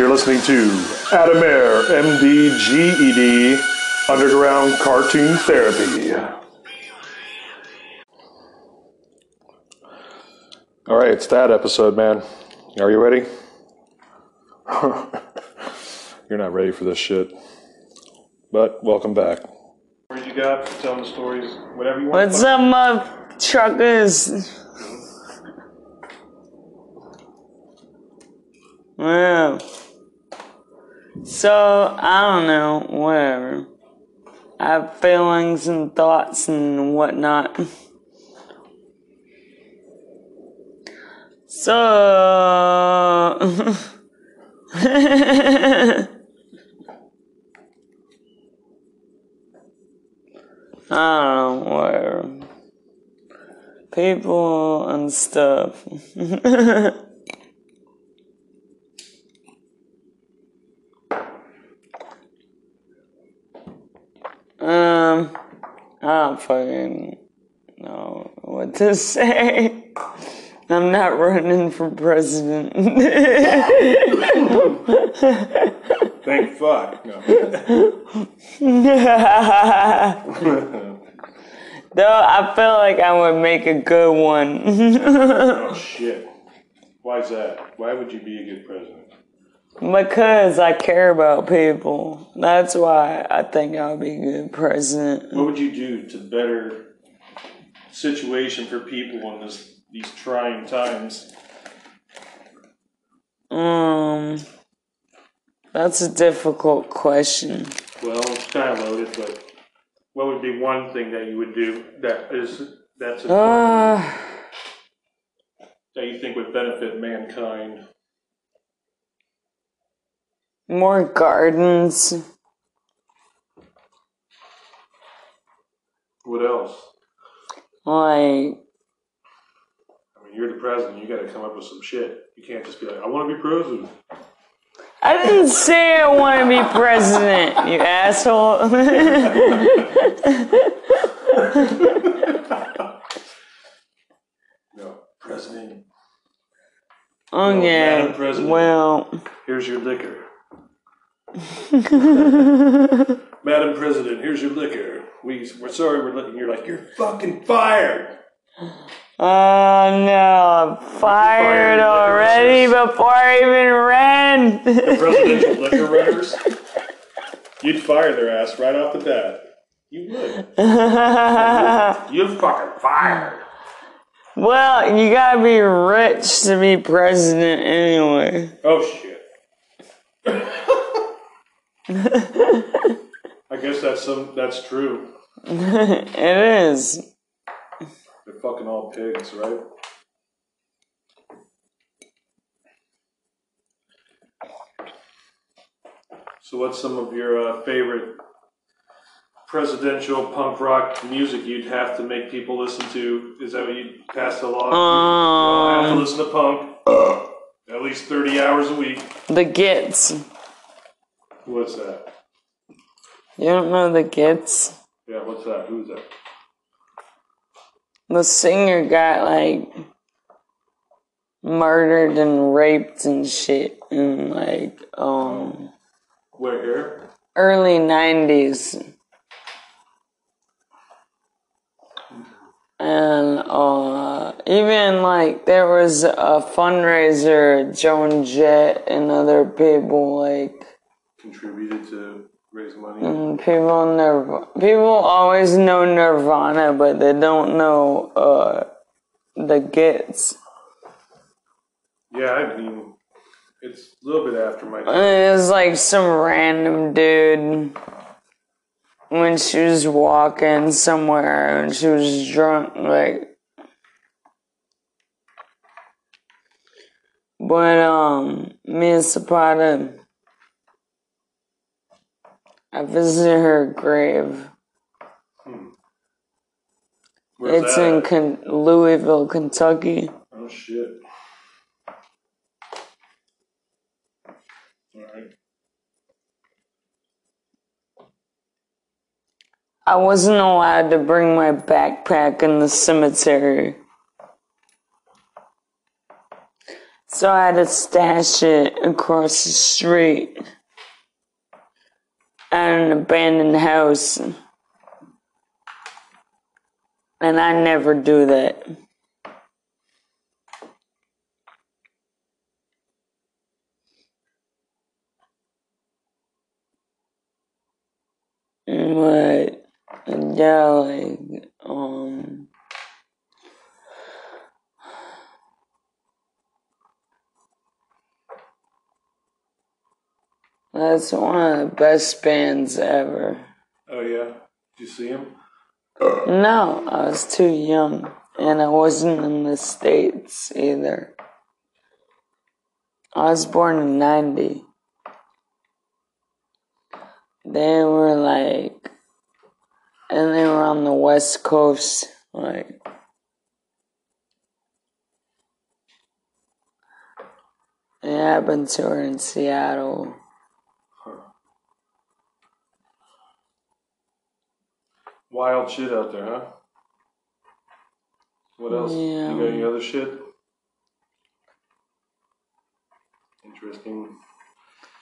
You're listening to Adam Air, MD, GED, Underground Cartoon Therapy. All right, it's that episode, man. Are you ready? You're not ready for this shit. But welcome back. What you got? Telling the stories, whatever you want. What's up, my truckers? So I don't know, whatever. I have feelings and thoughts and whatnot. So. I don't know, whatever. People and stuff. um, I don't fucking know what to say. I'm not running for president. Thank fuck. No. Though I feel like I would make a good one. oh shit. Why is that? Why would you be a good president? Because I care about people. That's why I think I'll be a good president. What would you do to better situation for people in this these trying times? Um, that's a difficult question. Well, it's kind of loaded, but what would be one thing that you would do that is that's important, Uh, that you think would benefit mankind? More gardens. What else? Like, I mean, you're the president. You got to come up with some shit. You can't just be like, "I want to be president." I didn't say I want to be president, you asshole. No, president. oh, Madam yeah. President. Well, Here's your liquor. Madam President, here's your liquor. We, we're sorry we're looking. You're like, you're fucking fired. oh no, I'm fired Fired already before I even ran. The presidential liquor runners. You'd fire their ass right off the bat. You would. You're fucking fired. well, you gotta be rich to be president anyway. Oh shit. I guess that's some. That's true. it is. They're fucking all pigs, right? So, what's some of your uh, favorite presidential punk rock music you'd have to make people listen to? Is that what you'd pass along? you have to Um, listen to punk at least 30 hours a week. the Gits. What's that? You don't know the kids? Yeah, what's that? Who's that? The singer got like murdered and raped and shit in like um Where here? early 90s. And uh, even like there was a fundraiser, Joan Jett and other people like Contributed to raise money. mm, people Nirv- people always know Nirvana, but they don't know uh, the Gits. Yeah, I mean, it's a little bit after my time. It was like some random dude when she was walking somewhere and she was drunk, like. But um, me and Zapata, I visited her grave. Hmm. Where's it's that in? Con- Louisville, Kentucky. Oh shit. Alright. I wasn't allowed to bring my backpack in the cemetery. So I had to stash it across the street an abandoned house. And I never do that. But yeah, like um That's one of the best bands ever. Oh yeah, did you see him? No, I was too young, and I wasn't in the States either. I was born in 90. They were like, and they were on the West Coast, like, yeah, I've been touring Seattle. Wild shit out there, huh? What else? Yeah. You got any other shit? Interesting.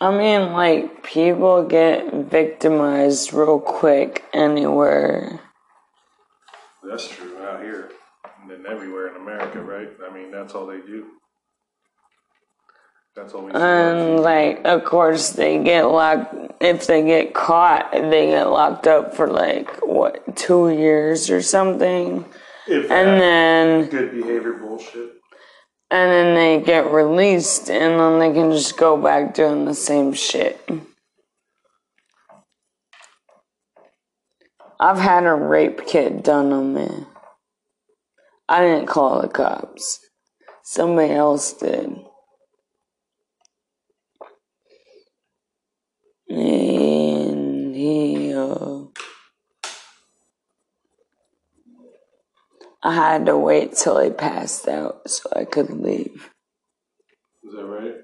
I mean, like, people get victimized real quick anywhere. That's true out here. And then everywhere in America, right? I mean, that's all they do. That's all we see. And, like, of course, they get locked, if they get caught, they get locked up for, like, what, two years or something? if And then, good behavior bullshit. and then they get released, and then they can just go back doing the same shit. I've had a rape kit done on me. I didn't call the cops. Somebody else did. And he, uh, I had to wait till he passed out so I could leave. Is that right?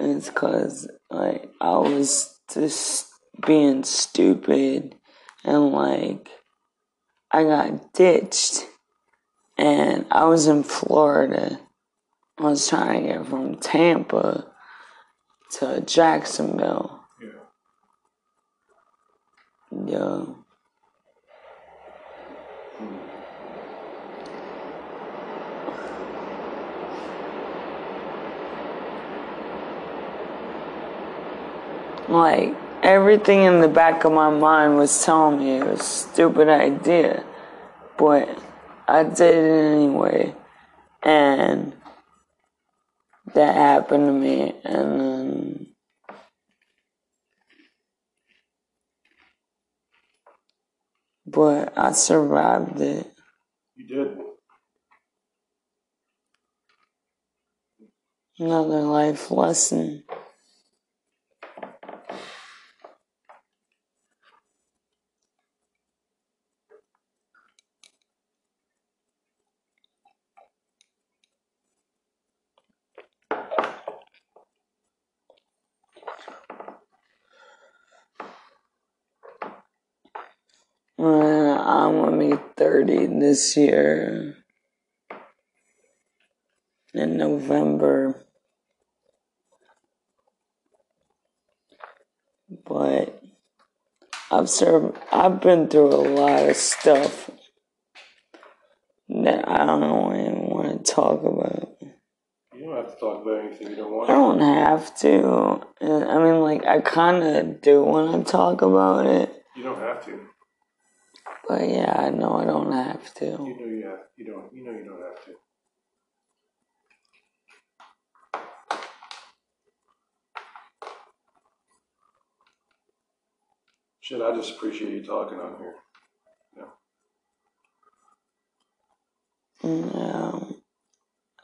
It's cause like I was just being stupid and like I got ditched and I was in Florida. I was trying to get from Tampa to Jacksonville. Yeah. Yeah. Like everything in the back of my mind was telling me it was a stupid idea, but I did it anyway, and that happened to me, and then but I survived it. You did. Another life lesson. Uh, I'm gonna be 30 this year in November. But I've served, I've been through a lot of stuff that I don't even want to talk about. You don't have to talk about anything you don't want. I don't have to. I mean, like, I kind of do want to talk about it. You don't have to. But yeah, I know I don't have to. You know you have. You don't. You know you don't have to. Shit, I just appreciate you talking on here. Yeah. Yeah.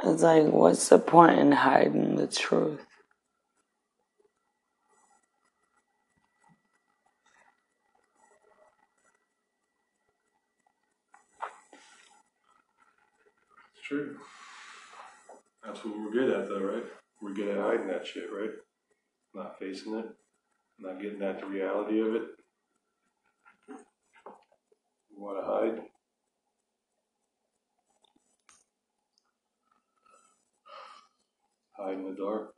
It's like, what's the point in hiding the truth? True. That's what we're good at, though, right? We're good at hiding that shit, right? Not facing it, not getting at the reality of it. You want to hide? Hide in the dark.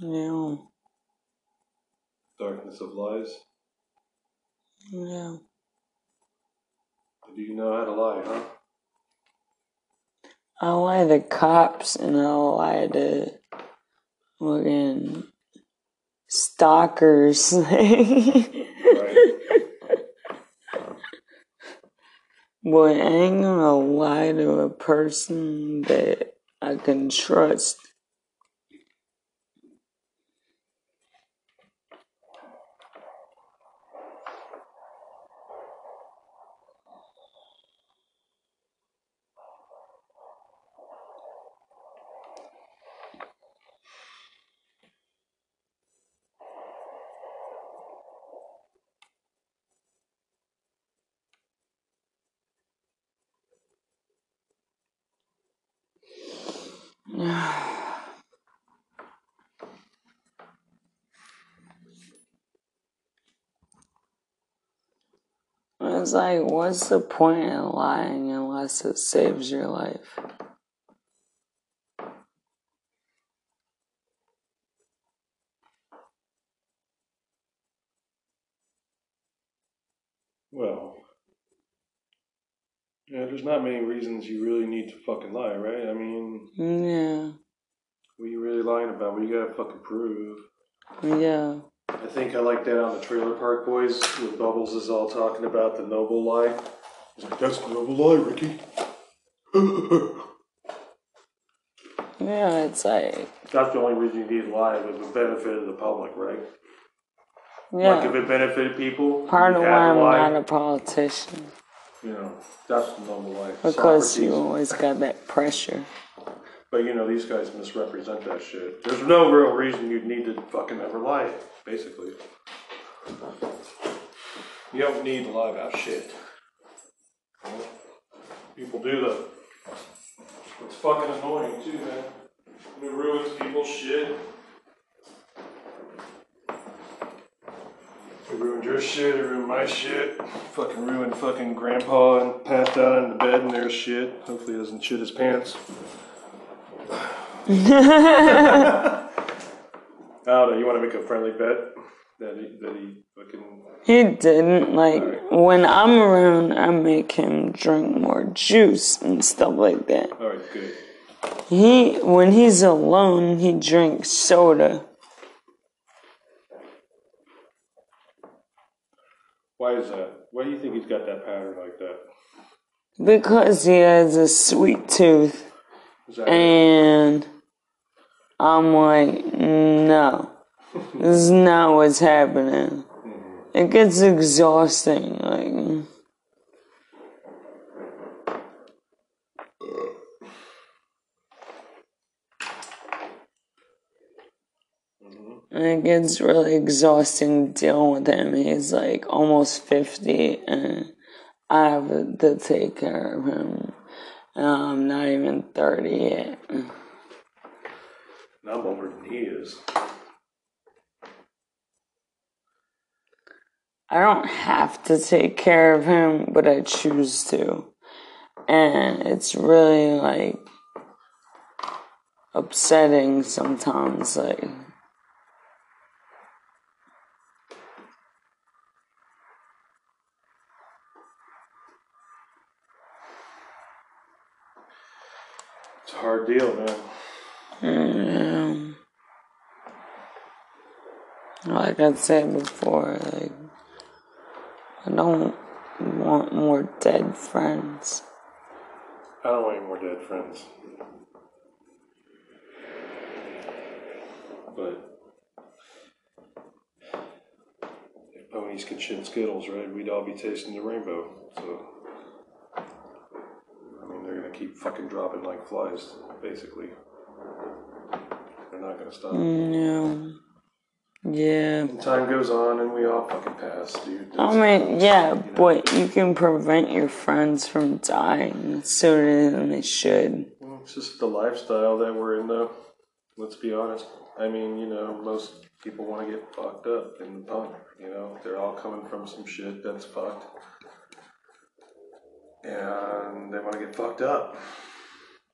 Yeah. Darkness of lies. Yeah. Do you know how to lie, huh? I lie to cops and I lie to fucking stalkers. Boy, I ain't gonna lie to a person that I can trust. It's like, what's the point in lying unless it saves your life? Well, yeah, there's not many reasons you really need to fucking lie, right? I mean, mm, Yeah, what are you really lying about? What you gotta fucking prove? yeah. I think I like that on the Trailer Park Boys with Bubbles is all talking about the noble lie. He's like, that's the noble lie, Ricky. Yeah, it's like, That's the only reason you need to lie, if it benefited the public, right? Like if it benefited people, Part of why I'm lie. not a politician. You know, that's the noble lie. Because you Socrates. always got that pressure. But you know, these guys misrepresent that shit. There's no real reason you'd need to fucking ever lie, basically. You don't need to lie about shit. People do though. It's fucking annoying too, man. It ruins people's shit. Ruined your shit, it ruined my shit. Fucking ruined fucking grandpa and Pat down in the bed and their shit. Hopefully he doesn't shit his pants. I don't know. You want to make a friendly bet that he that he fucking He didn't like when I'm around. I make him drink more juice and stuff like that. all right, good. He when he's alone, he drinks soda. Why is that? Why do you think he's got that pattern like that? Because he has a sweet tooth, and I'm like, no, this is not what's happening. Mm-hmm. It gets exhausting. Like, and it gets really exhausting dealing with him. He's like almost 50, and I have to take care of him. And I'm not even 30 yet. And I'm older than he is. I don't have to take care of him, but I choose to. And it's really like upsetting sometimes. Like, It's a hard deal, man. um, like I said before, like, I don't want more dead friends. I don't want any more dead friends. But if ponies could shit Skittles, right, we'd all be tasting the rainbow. So, I mean, they're gonna keep fucking dropping like flies, basically. They're not gonna stop. Mm, yeah. Yeah. Time goes on, and we all fucking pass, dude. I mean, yeah, but you can prevent your friends from dying sooner than they should. Well, It's just the lifestyle that we're in, though. Let's be honest. I mean, you know, most people want to get fucked up in the punk, You know, they're all coming from some shit that's fucked. And they want to get fucked up.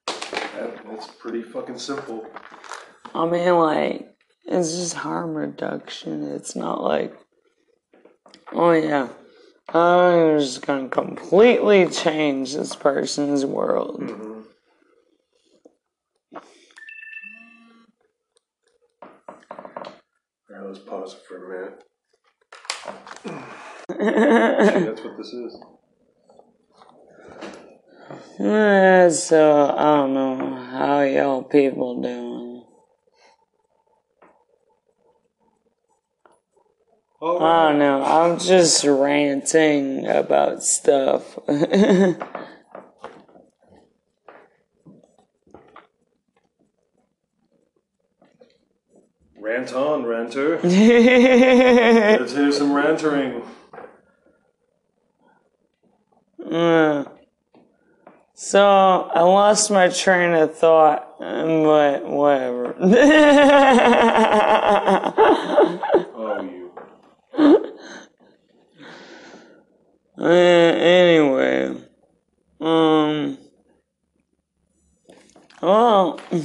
And it's pretty fucking simple. I mean, like, it's just harm reduction. It's not like, oh yeah, I'm just gonna completely change this person's world. Mm-hmm. Alright, let's pause it for a minute. See, that's what this is. Uh, so I don't know how y'all people doing. Oh, I don't know. I'm just ranting about stuff. Rant on, ranter. Let's hear some rantering. Uh, so I lost my train of thought, but whatever. Oh, you. Uh, anyway, um, well, I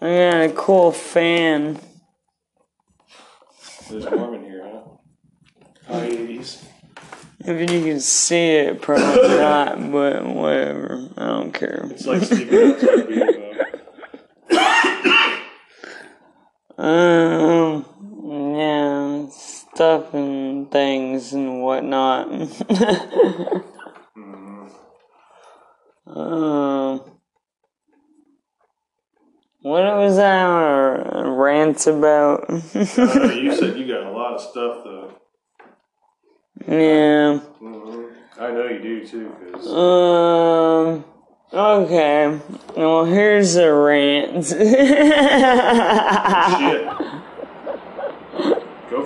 got a cool fan. It's warm in here, huh? High 80s. If you can see it, probably not, but whatever. I don't care. It's like sleeping outside being Um, yeah, stuff and things and whatnot. um, what was our rant about? uh, You said you got a lot of stuff, though. yeah. hmm I know you do, too, Um. Okay. Well, here's a rant. shit.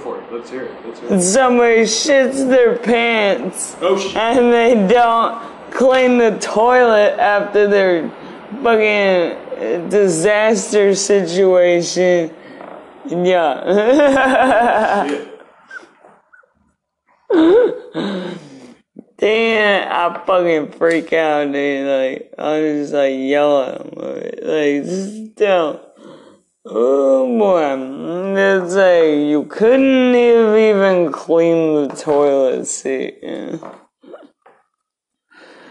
For it. Let's hear it. Let's hear it. Somebody shits their pants. Oh, shit. and they don't clean the toilet after their fucking disaster situation. Yeah. Damn, I fucking freak out, dude. Like, I just like yell at them. Like, just don't. Oh boy. Mm, it's like, you couldn't have even clean the toilet seat. Yeah.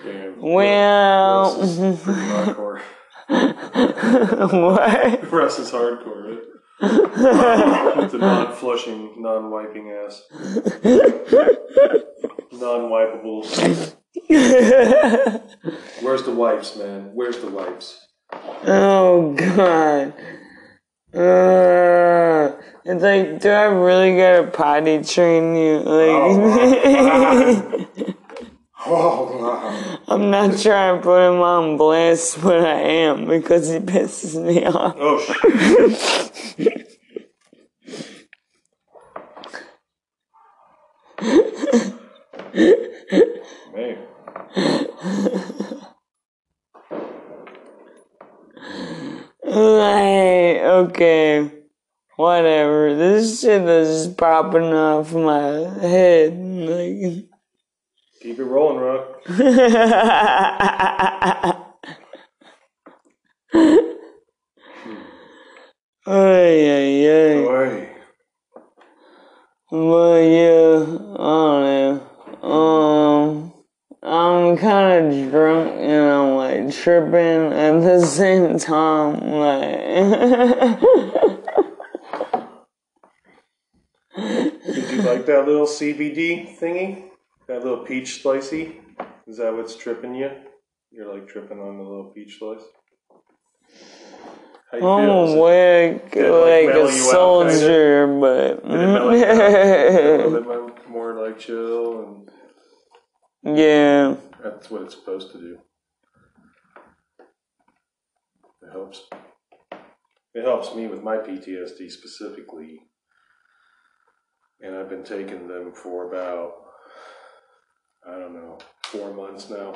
Damn. Well, Russ is hardcore. what? Russ is hardcore, right? With the non-flushing, non-wiping ass. Non-wipables. Where's the wipes, man? Where's the wipes? Oh god. Uh, it's like, do I really gotta potty train you? Like, Oh, wow. I'm not trying to put him on blast, but I am because he pisses me off. Oh, shit. Man. Okay, whatever. This shit is popping off my head. Like, Keep it rolling, Rock. Ay, ay, ay. Boy. Well, yeah, I don't know. Um, I'm kind of drunk and I'm like tripping at the same time. Like, Did you like that little CBD thingy? That little peach slicey? Is that what's tripping you? You're like tripping on the little peach slice? How you? I'm it- like, like, like a you out, soldier, but did it out? A little bit more like chill, yeah. that's what it's supposed to do. It helps. It helps me with my PTSD specifically. And I've been taking them for about, I don't know, four months now.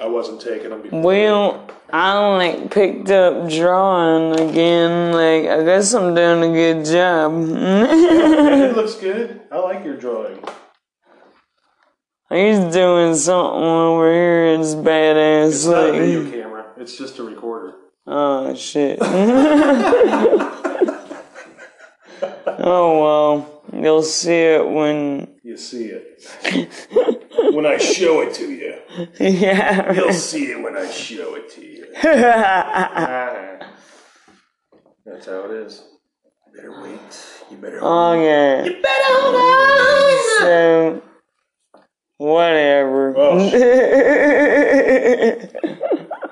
I wasn't taking them before. Well, I like picked up drawing again. Like I guess I'm doing a good job. it looks good. I like your drawing. He's doing something over here. It's badass. It's not a video camera. It's just a recorder. oh shit. oh well, you'll see it when. You see it. when I show it to you. Yeah. You'll see it when I show it to you. That's how it is. You better wait. You better yeah. You better hold on. So whatever. Oh,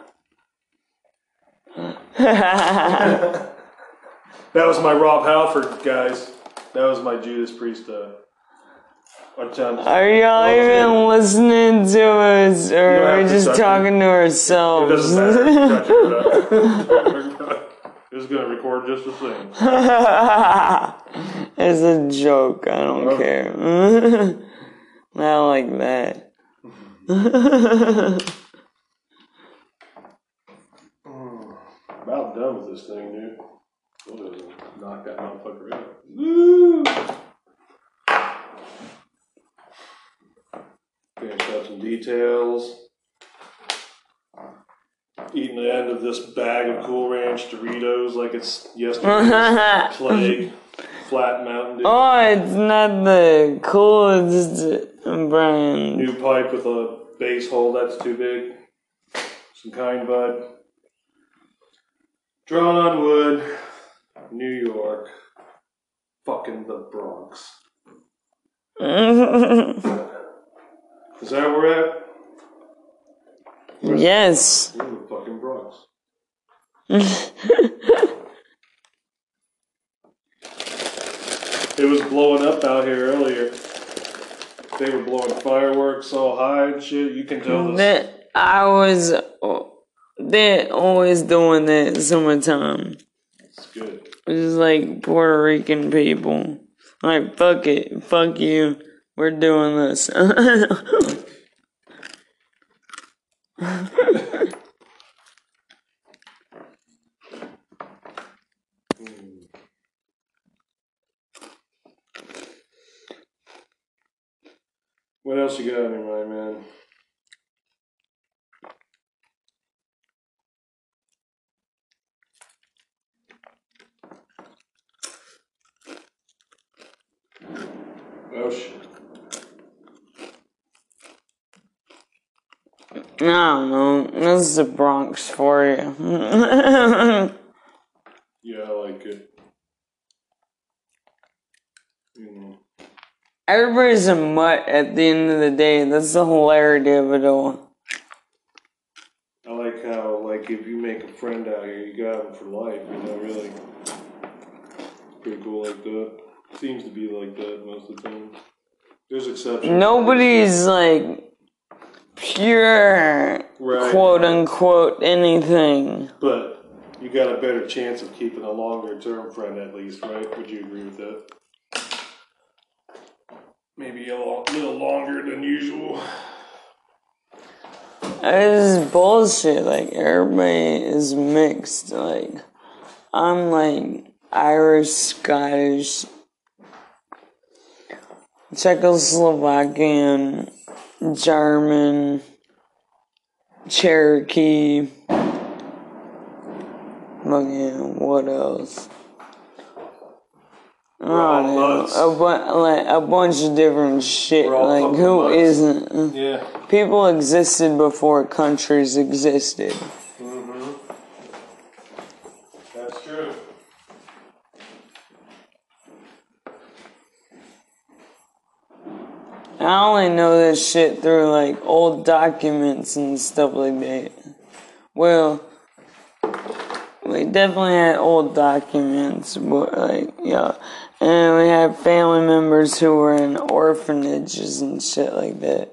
That was my Rob Halford, guys. That was my Judas Priest. Uh. Are y'all even listening to us, or are we just talking to It ourselves? doesn't matter. It up. It's gonna record just the same. it's a joke. I don't Oh. care. Not like that. About done with this thing, dude. Is it? Knock that motherfucker out. Woo! Finish up some details. Eating the end of this bag of Cool Ranch Doritos like it's yesterday's plague. Flat Mountain Dew. oh, it's not the Cool coolest brand. New pipe with a base hole that's too big. Some kind bud. Drawn on wood. New York. Fucking the Bronx. Is that where we're at? yes. We're in the fucking Bronx. It was blowing up out here earlier. They were blowing fireworks all high and shit. You can tell this. That I was. Uh, They're always doing that summertime. It's good. It's like Puerto Rican people. Like, fuck it. Fuck you. We're doing this. What else you got mind, man? Oh shit. I don't know. This is the Bronx for you. Yeah, I like it. You know. Everybody's a mutt at the end of the day. That's the hilarity of it all. I like how, like, if you make a friend out here, you got him for life. You know, really. Pretty cool like that. Seems to be like that most of the time. There's exceptions. Nobody's like pure, Right. quote unquote, anything. But you got a better chance of keeping a longer term friend at least, right? Would you agree with that? Maybe a little longer than usual. This is bullshit. Like, everybody is mixed. Like, I'm like Irish, Scottish, Czechoslovakian, German, Cherokee. Fucking, what else? I all don't know. nuts. A, bu- like, a bunch of different shit. Like, who not Yeah. People existed before countries existed. Mm-hmm. That's true. I only know this shit through like old documents and stuff like that. Well, we definitely had old documents, but like, yeah. And we had family members who were in orphanages and shit like that.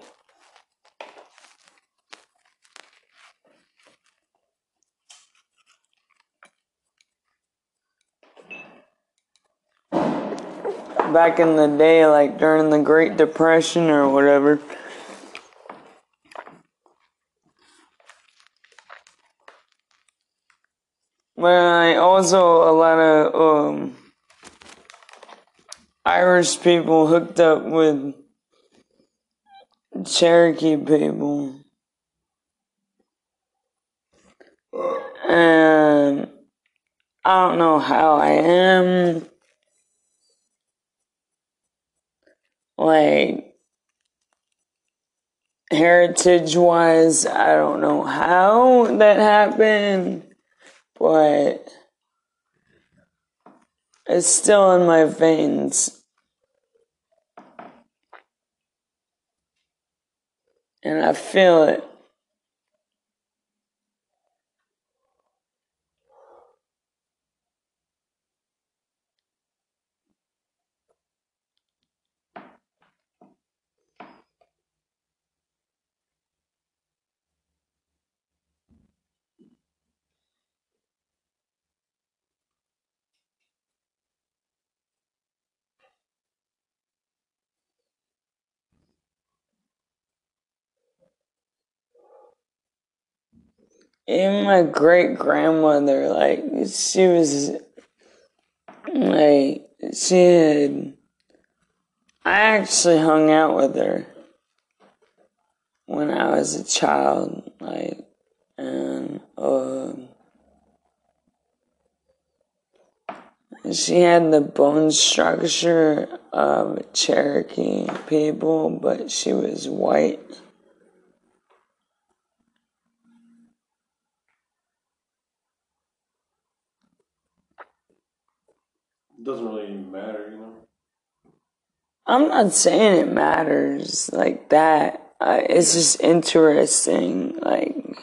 Back in the day, like during the Great Depression or whatever. But I also a lot of um Irish people hooked up with Cherokee people. And I don't know how I am. Like, heritage wise, I don't know how that happened, but it's still in my veins. And I feel it. Even my great grandmother, like, she was, like, she had, I actually hung out with her when I was a child, like, and, uh, she had the bone structure of Cherokee people, but she was white. Doesn't really matter, you know. I'm not saying it matters like that. Uh, it's just interesting. Like,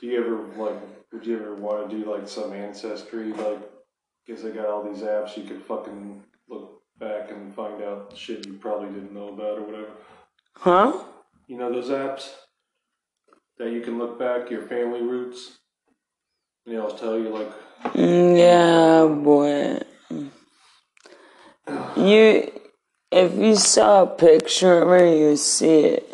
Do you ever like? Would you ever want to do like some ancestry? Like, guess they got all these apps you could fucking look back and find out shit you probably didn't know about or whatever. huh? You know those apps that you can look back your family roots, and they'll tell you like, Mm, yeah, boy. You, if you saw a picture of her, you see it.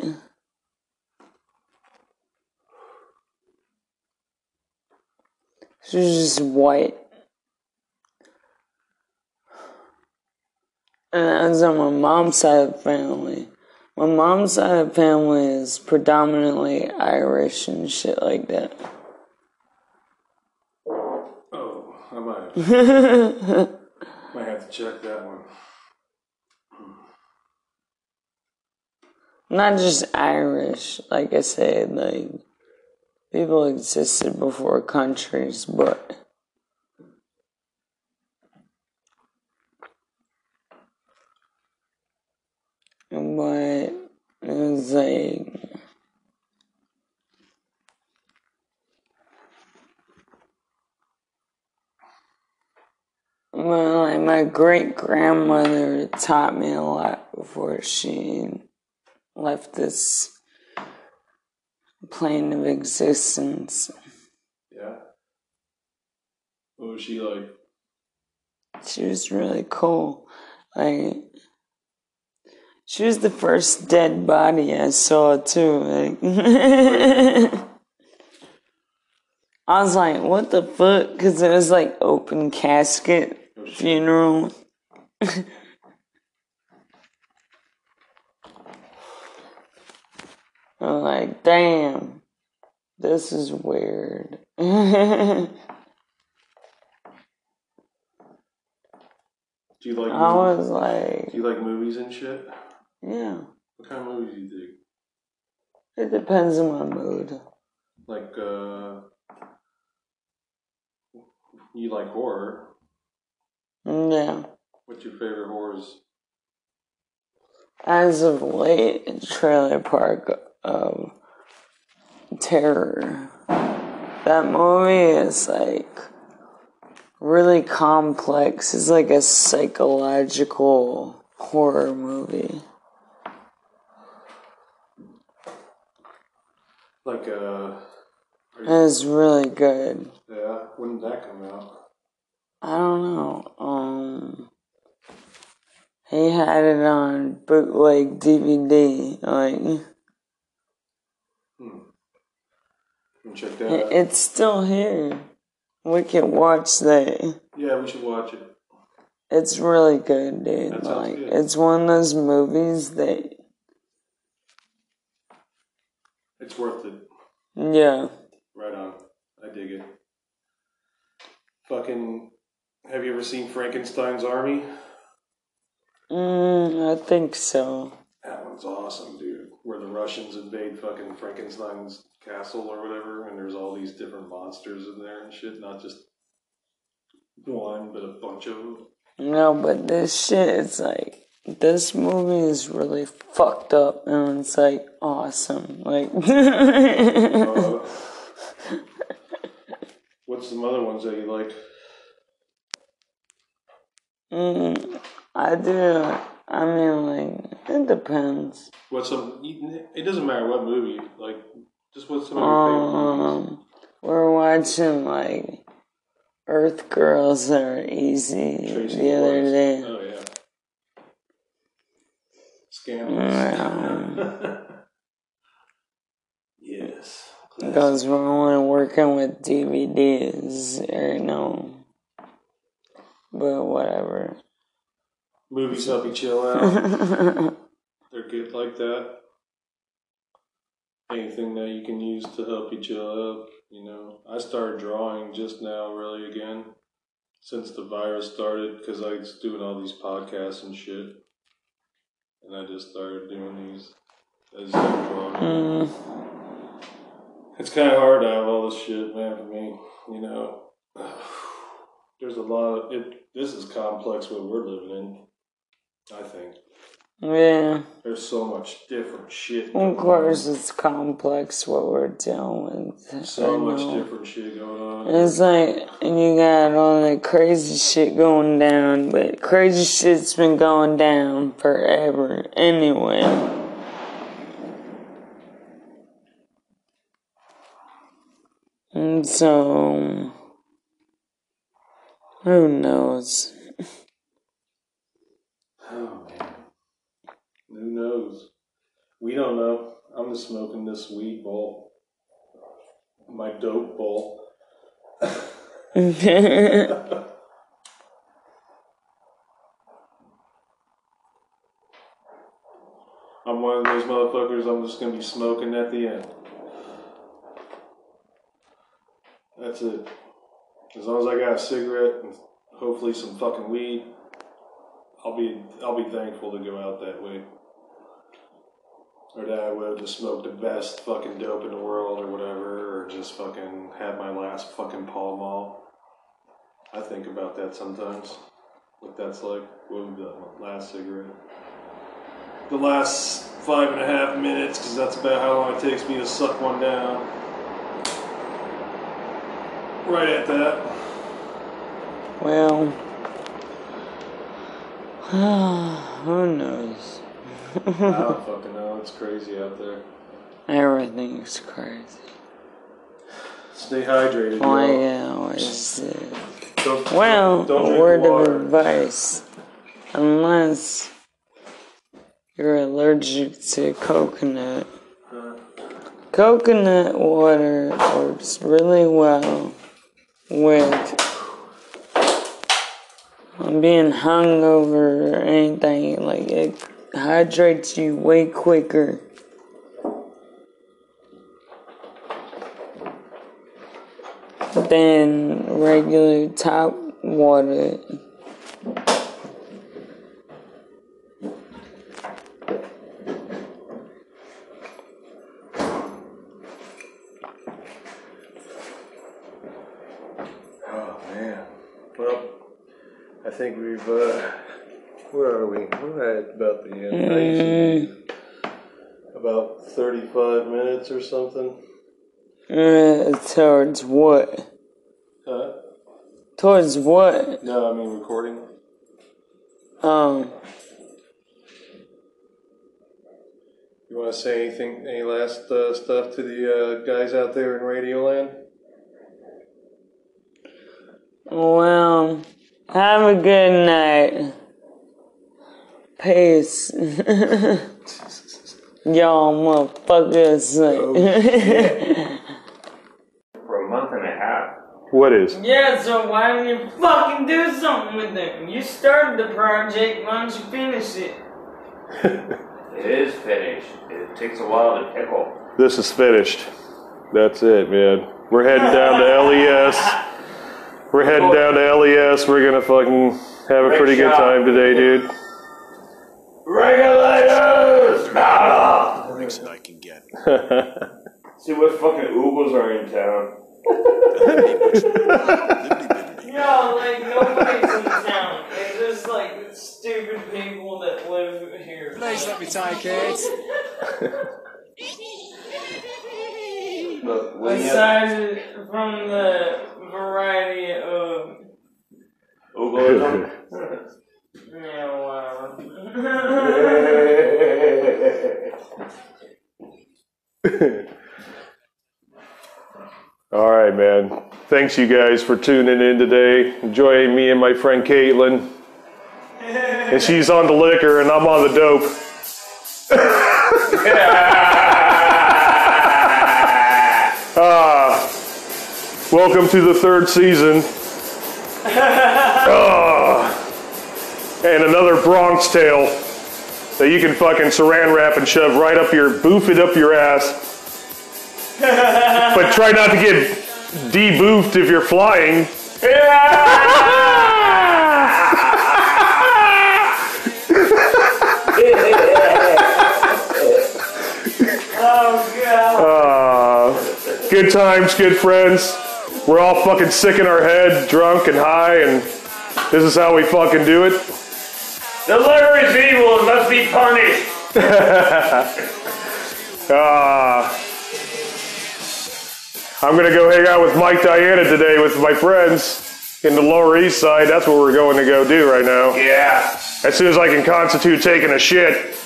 She's just white. And that's on my mom's side of the family. My mom's side of the family is predominantly Irish and shit like that. oh, I might might have to check that one. Not just Irish, like I said, like people existed before countries, but but it was like well, like my great grandmother taught me a lot before she left this plane of existence. Yeah. What was she like? She was really cool. Like, she was the first dead body I saw too. Like, I was like, what the fuck? Because it was like open casket funeral. I'm like, damn, this is weird. Do you like? I movies? was like, Do you like movies and shit? yeah, What kind of movies do you dig? it depends on my mood. Like, uh, you like horror? Yeah. What's your favorite horrors? As of late, Trailer Park of Terror. That movie is like really complex. It's like a psychological horror movie. Like, uh, you- It's really good. yeah. When did that come out? I don't know. Um, he had it on bootleg DVD. Like Hmm. Check that it, it's still here. we can watch that. Yeah, we should watch it. It's really good, dude. Like good. it's one of those movies that It's worth it. yeah. Right on. I dig it. Fucking. Have you ever seen Frankenstein's Army? Mm, I think so. That one's awesome, dude. Where the Russians invade fucking Frankenstein's castle or whatever, and there's all these different monsters in there and shit. Not just one, but a bunch of them. No, but this shit is like this movie is really fucked up and it's like awesome. Like Uh, what's some other ones that you like? Mm, I do I mean like it depends. What's some? It doesn't matter what movie. Like, just what's some of your favorite movies? Um we're watching like Earth Girls Are Easy Tracy the other day. Oh yeah. Scandalous. yes. Because we're only working with DVDs or no. But whatever. Movies help you chill out. They're good like that. Anything that you can use to help you chill out. You know, I started drawing just now, really again, since the virus started, because I was doing all these podcasts and shit, and I just started doing these as I draw. Mm, It's kind of hard to have all this shit, man, for me. You know, there's a lot of it. This is complex what we're living in. I think yeah. there's so much different shit. Of course, on. it's complex what we're dealing with. so much different shit going on. It's like and you got all that crazy shit going down, but crazy shit's been going down forever anyway. And so, who knows? Oh man, who knows? We don't know. I'm just smoking this weed bowl, my dope bowl. I'm one of those motherfuckers. I'm just gonna be smoking at the end. That's it. As long as I got a cigarette and hopefully some fucking weed, I'll be I'll be thankful to go out that way. Or that I would have just smoked the best fucking dope in the world or whatever, or just fucking had my last fucking Pall Mall. I think about that sometimes. What that's like. What would be that last cigarette? The last five and a half minutes, because that's about how long it takes me to suck one down. Right at that. well, who knows? I don't fucking know. It's crazy out there. Everything's crazy. Stay hydrated, Why uh, Don't, Well, don't a word water. of advice. Unless you're allergic to coconut, Uh, coconut water works really well with being hungover or anything. Like, it hydrates you way quicker. Than regular tap water. oh man. Well, I think we've. uh Where are we? We're at about the end. Usually about thirty-five minutes or something. Uh, towards what? Huh? Towards what? No, I mean recording. Um, You want to say anything? Any last uh, stuff to the uh, guys out there in Radioland? well, have a good night. Peace. Y'all motherfuckers. Oh, Like, for a month and a half. What is? Yeah, so why don't you fucking do something with them? You started the project, why don't you finish it? It is finished. It takes a while to pickle. This is finished. That's it, man. We're heading down to LES. We're heading down to LES. We're gonna fucking have a pretty good time today, dude. Regulators! Nah! Connection I can get. See what fucking oogles are in town. No, like nobody's in town. It's just like stupid people that live here. Please let me take it. Look, when you Aside from the variety of oh, ooglism. yeah, wow. All right, man. Thanks, you guys, for tuning in today. Enjoy me and my friend Kaitlyn. And she's on the liquor, and I'm on the dope. ah, welcome to the third season. Ah, and another Bronx tale that you can fucking saran wrap and shove right up your, boof it up your ass but try not to get deboofed if you're flying. Oh times, good friends. We're all fucking sick in our head, drunk and high, and this is how we fucking do it. The liquor is evil and must be punished. Ah. I'm gonna go hang out with Mike Diana today with my friends in the Lower East Side. That's what we're going to go do right now. Yeah. As soon as I can constitute taking a shit.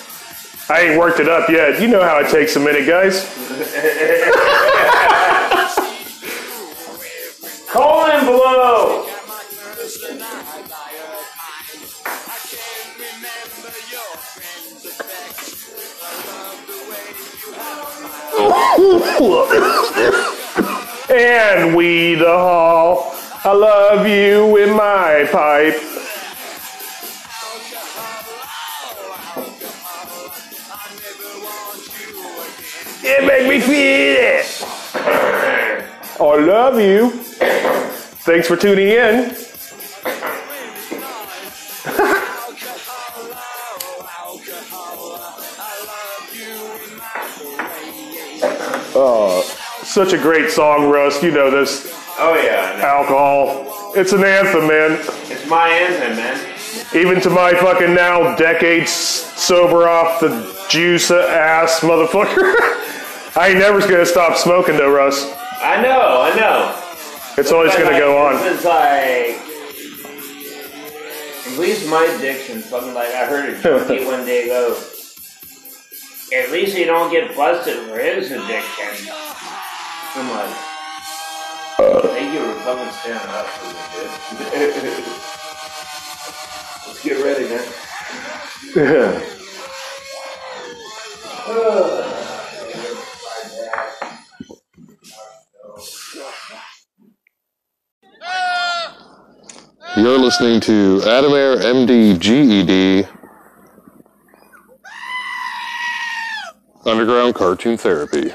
I ain't worked it up yet. You know how it takes a minute, guys. Colon below. And we the hall. I love you in my pipe. It make me feel it. I love you. Thanks for tuning in. Oh, such a great song, Russ. You know this. Oh yeah, Alcohol. It's an anthem, man. it's my anthem, man. Even to my fucking now decades sober off the juice ass motherfucker. I ain't never gonna stop smoking though, Russ. I know, I know. It's always gonna go on. This is like. At least my addiction, fucking like I heard a junkie one day go. At least he don't get busted for his addiction. I'm like, uh. thank you for fucking standing up for me, dude. Let's get ready, man. You're listening to Adamair MDGED Underground Cartoon Therapy.